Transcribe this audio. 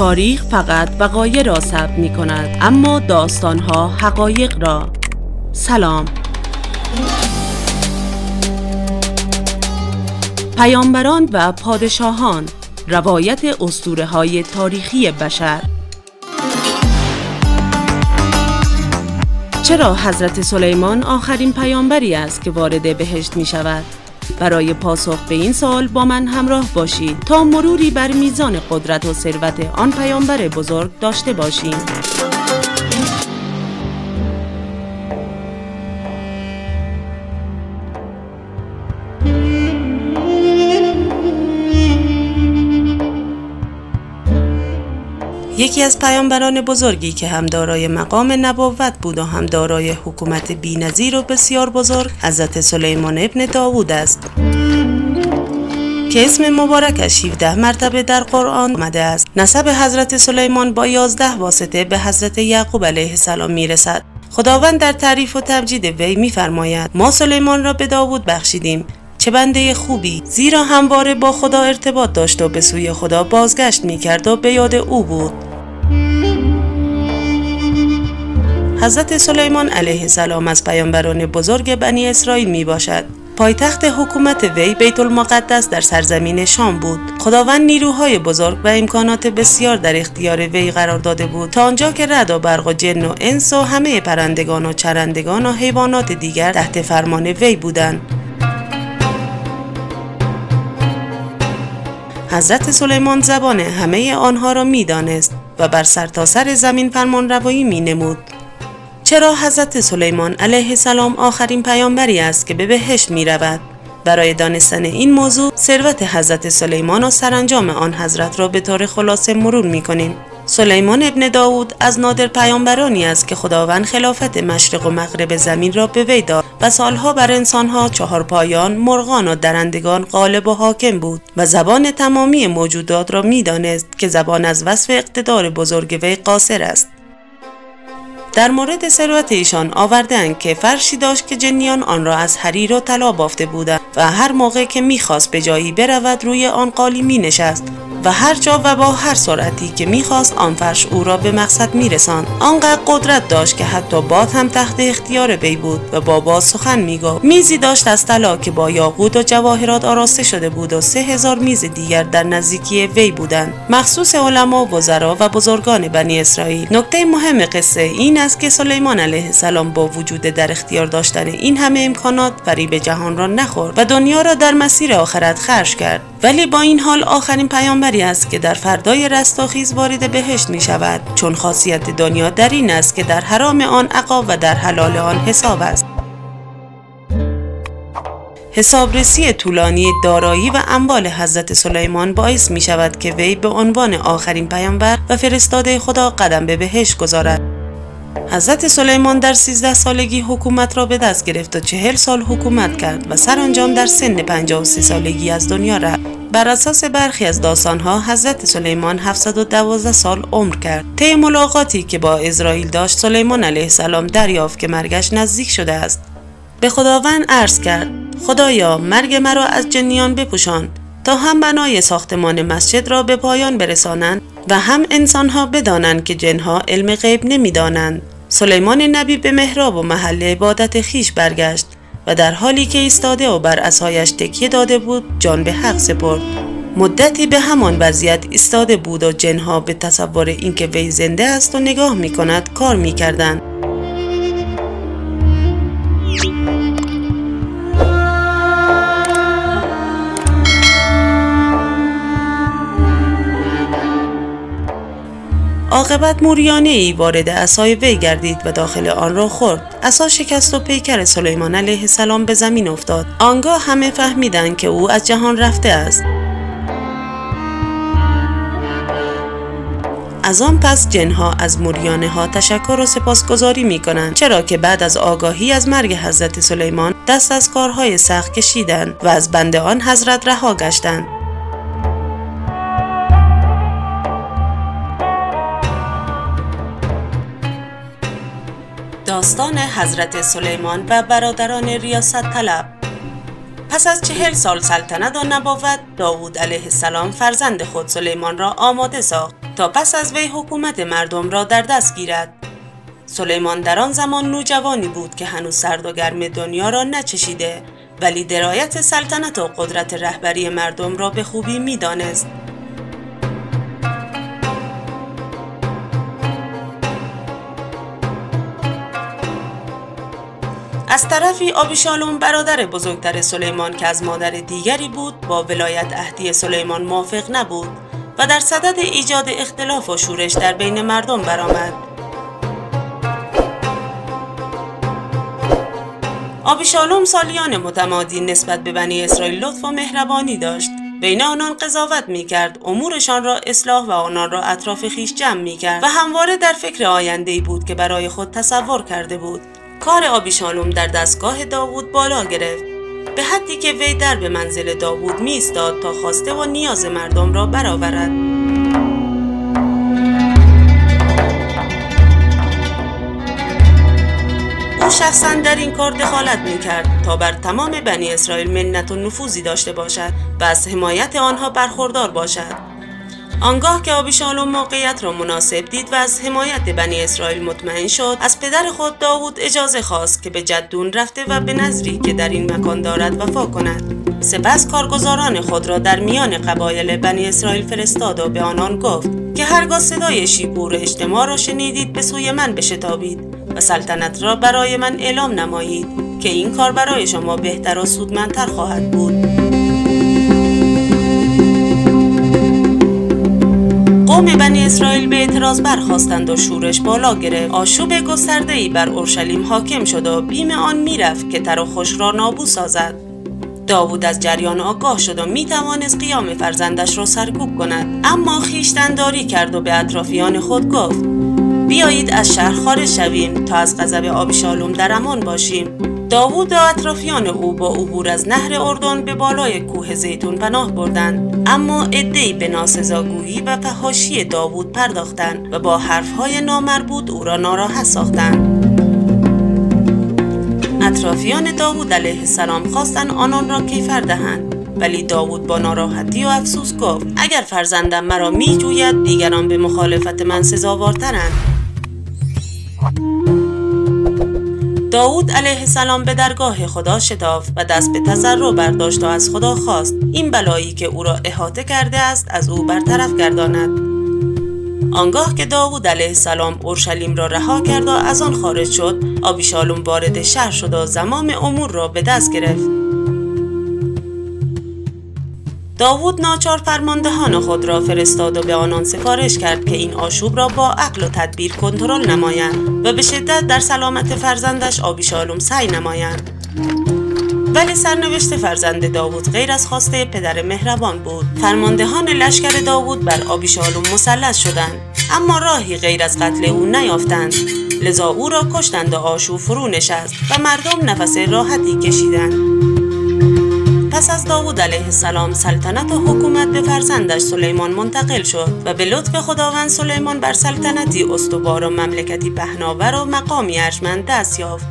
تاریخ فقط وقایع را ثبت می کند اما داستانها حقایق را. سلام. پیامبران و پادشاهان روایت اسطوره های تاریخی بشر. چرا حضرت سلیمان آخرین پیامبری است که وارد بهشت می شود؟ برای پاسخ به این سوال با من همراه باشید تا مروری بر میزان قدرت و ثروت آن پیامبر بزرگ داشته باشیم. یکی از پیامبران بزرگی که هم دارای مقام نبوت بود و هم دارای حکومت بینظیر و بسیار بزرگ حضرت سلیمان ابن داوود است. که اسم مبارکش 17 مرتبه در قرآن آمده است. نسب حضرت سلیمان با 11 واسطه به حضرت یعقوب علیه السلام می‌رسد. خداوند در تعریف و تبجید وی میفرماید ما سلیمان را به داوود بخشیدیم. چه بنده خوبی. زیرا همواره با خدا ارتباط داشت و به سوی خدا بازگشت می‌کرد و به یاد او بود. حضرت سلیمان علیه السلام از پیامبران بزرگ بنی اسرائیل می باشد. پایتخت حکومت وی بیت المقدس در سرزمین شام بود. خداوند نیروهای بزرگ و امکانات بسیار در اختیار وی قرار داده بود تا آنجا که رد و برق و جن و انس و همه پرندگان و چرندگان و حیوانات دیگر تحت فرمان وی بودند. حضرت سلیمان زبان همه آنها را می‌دانست و بر سرتاسر سر زمین فرمان روایی می نمود. چرا حضرت سلیمان علیه السلام آخرین پیامبری است که به بهشت می رود؟ برای دانستن این موضوع ثروت حضرت سلیمان و سرانجام آن حضرت را به طور خلاصه مرور می کنیم. سلیمان ابن داود از نادر پیامبرانی است که خداوند خلافت مشرق و مغرب زمین را به وی داد و سالها بر انسانها چهار پایان مرغان و درندگان غالب و حاکم بود و زبان تمامی موجودات را می‌دانست که زبان از وصف اقتدار بزرگ وی قاصر است در مورد ثروت ایشان آوردند که فرشی داشت که جنیان آن را از حریر و طلا بافته بودند و هر موقع که می‌خواست به جایی برود روی آن قالی می نشست و هر جا و با هر سرعتی که می‌خواست آن فرش او را به مقصد میرساند. آنقدر قدرت داشت که حتی باد هم تحت اختیار وی بود و با باد سخن می‌گفت. میزی داشت از طلا که با یاقوت و جواهرات آراسته شده بود و سه هزار میز دیگر در نزدیکی وی بودند. مخصوص علما وزرا و بزرگان بنی اسرائیل. نکته مهم قصه این است که سلیمان علیه السلام با وجود در اختیار داشتن این همه امکانات فریب جهان را نخورد و دنیا را در مسیر آخرت خرج کرد. ولی با این حال آخرین پیامبری است که در فردای رستاخیز وارد بهشت می شود چون خاصیت دنیا در این است که در حرام آن عقاب و در حلال آن حساب است. حسابرسی طولانی دارایی و اموال حضرت سلیمان باعث می شود که وی به عنوان آخرین پیامبر و فرستاده خدا قدم به بهشت گذارد. حضرت سلیمان در 13 سالگی حکومت را به دست گرفت و چهل سال حکومت کرد و سرانجام در سن 53 سالگی از دنیا رفت. بر اساس برخی از داستانها حضرت سلیمان 712 سال عمر کرد. طی ملاقاتی که با اسرائیل داشت سلیمان علیه السلام دریافت که مرگش نزدیک شده است. به خداوند عرض کرد: خدایا مرگ مرا از جنیان بپوشان تا هم بنای ساختمان مسجد را به پایان برسانند و هم انسانها بدانند که جنها علم غیب نمی‌دانند. سلیمان نبی به محراب و محل عبادت خیش برگشت و در حالی که ایستاده و بر اسایش تکیه داده بود جان به حق سپرد مدتی به همان وضعیت ایستاده بود و جنها به تصور اینکه وی زنده است و نگاه می کند کار می کردن. عاقبت موریانه ای وارد اسای وی گردید و داخل آن را خورد. اسا شکست و پیکر سلیمان علیه السلام به زمین افتاد. آنگاه همه فهمیدند که او از جهان رفته است. از آن پس جنها از موریانه ها تشکر و سپاسگزاری می کنند چرا که بعد از آگاهی از مرگ حضرت سلیمان دست از کارهای سخت کشیدند و از بند آن حضرت رها گشتند. داستان حضرت سلیمان و برادران ریاست طلب. پس از چهل سال سلطنت و نبوت داوود علیه السلام فرزند خود سلیمان را آماده ساخت تا پس از وی حکومت مردم را در دست گیرد. سلیمان در آن زمان نوجوانی بود که هنوز سرد و گرم دنیا را نچشیده ولی درایت سلطنت و قدرت رهبری مردم را به خوبی می‌دانست. از طرفی آبیشالوم برادر بزرگتر سلیمان که از مادر دیگری بود با ولایت اهدی سلیمان موافق نبود و در صدد ایجاد اختلاف و شورش در بین مردم برآمد. آبیشالوم سالیان متمادی نسبت به بنی اسرائیل لطف و مهربانی داشت بین آنان قضاوت می کرد امورشان را اصلاح و آنان را اطراف خیش جمع می کرد و همواره در فکر آینده بود که برای خود تصور کرده بود کار آبیشالوم در دستگاه داوود بالا گرفت. به حدی که وی در به منزل داوود میستاد تا خواسته و نیاز مردم را برآورد. او شخصا در این کار دخالت می کرد تا بر تمام بنی اسرائیل منت و نفوذی داشته باشد و از حمایت آنها برخوردار باشد. آنگاه که آبیشالوم موقعیت را مناسب دید و از حمایت بنی اسرائیل مطمئن شد از پدر خود داوود اجازه خواست که به جدون رفته و به نظری که در این مکان دارد وفا کند. سپس کارگزاران خود را در میان قبایل بنی اسرائیل فرستاد و به آنان گفت که هرگاه صدای شیپور اجتماع را شنیدید به سوی من بشتابید و سلطنت را برای من اعلام نمایید که این کار برای شما بهتر و سودمندتر خواهد بود. قوم بنی اسرائیل به اعتراض برخواستند و شورش بالا گرفت. آشوب گسترده ای بر اورشلیم حاکم شد و بیم آن می‌رفت که تر و خوش را نابو سازد. داوود از جریان آگاه شد و می توانست قیام فرزندش را سرکوب کند. اما خیشتنداری کرد و به اطرافیان خود گفت بیایید از شهر خارج شویم تا از غضب آبیشالوم در امان باشیم. داوود و اطرافیان او با عبور از نهر اردن به بالای کوه زیتون پناه بردند. اما عدهای به ناسزاگویی و فهاشی داوود پرداختند و با حرفهای نامربوط او را ناراحت ساختند. اطرافیان داوود علیه السلام خواستند آنان را کیفر دهند ولی داوود با ناراحتی و افسوس گفت اگر فرزندم مرا می جوید دیگران به مخالفت من سزاوارترند. داود علیه السلام به درگاه خدا شتافت و دست به تضرع برداشت و از خدا خواست. این بلایی که او را احاطه کرده است از او برطرف گرداند. آنگاه که داوود علیه السلام اورشلیم را رها کرد و از آن خارج شد آبیشالوم وارد شهر شد و زمام امور را به دست گرفت. داوود ناچار فرماندهان خود را فرستاد و به آنان سفارش کرد که این آشوب را با عقل و تدبیر کنترل نمایند و به شدت در سلامت فرزندش آبیشالوم سعی نمایند. ولی سرنوشت فرزند داوود غیر از خواسته پدر مهربان بود. فرماندهان لشکر داوود بر آبیشالوم مسلط شدند اما راهی غیر از قتل او نیافتند. لذا او را کشتند و آشوب فرو نشست و مردم نفس راحتی کشیدند. پس از داوود علیه السلام سلطنت و حکومت به فرزندش سلیمان منتقل شد و به لطف خداوند سلیمان بر سلطنتی استوار و مملکتی پهناور و مقامی ارجمند دست یافت.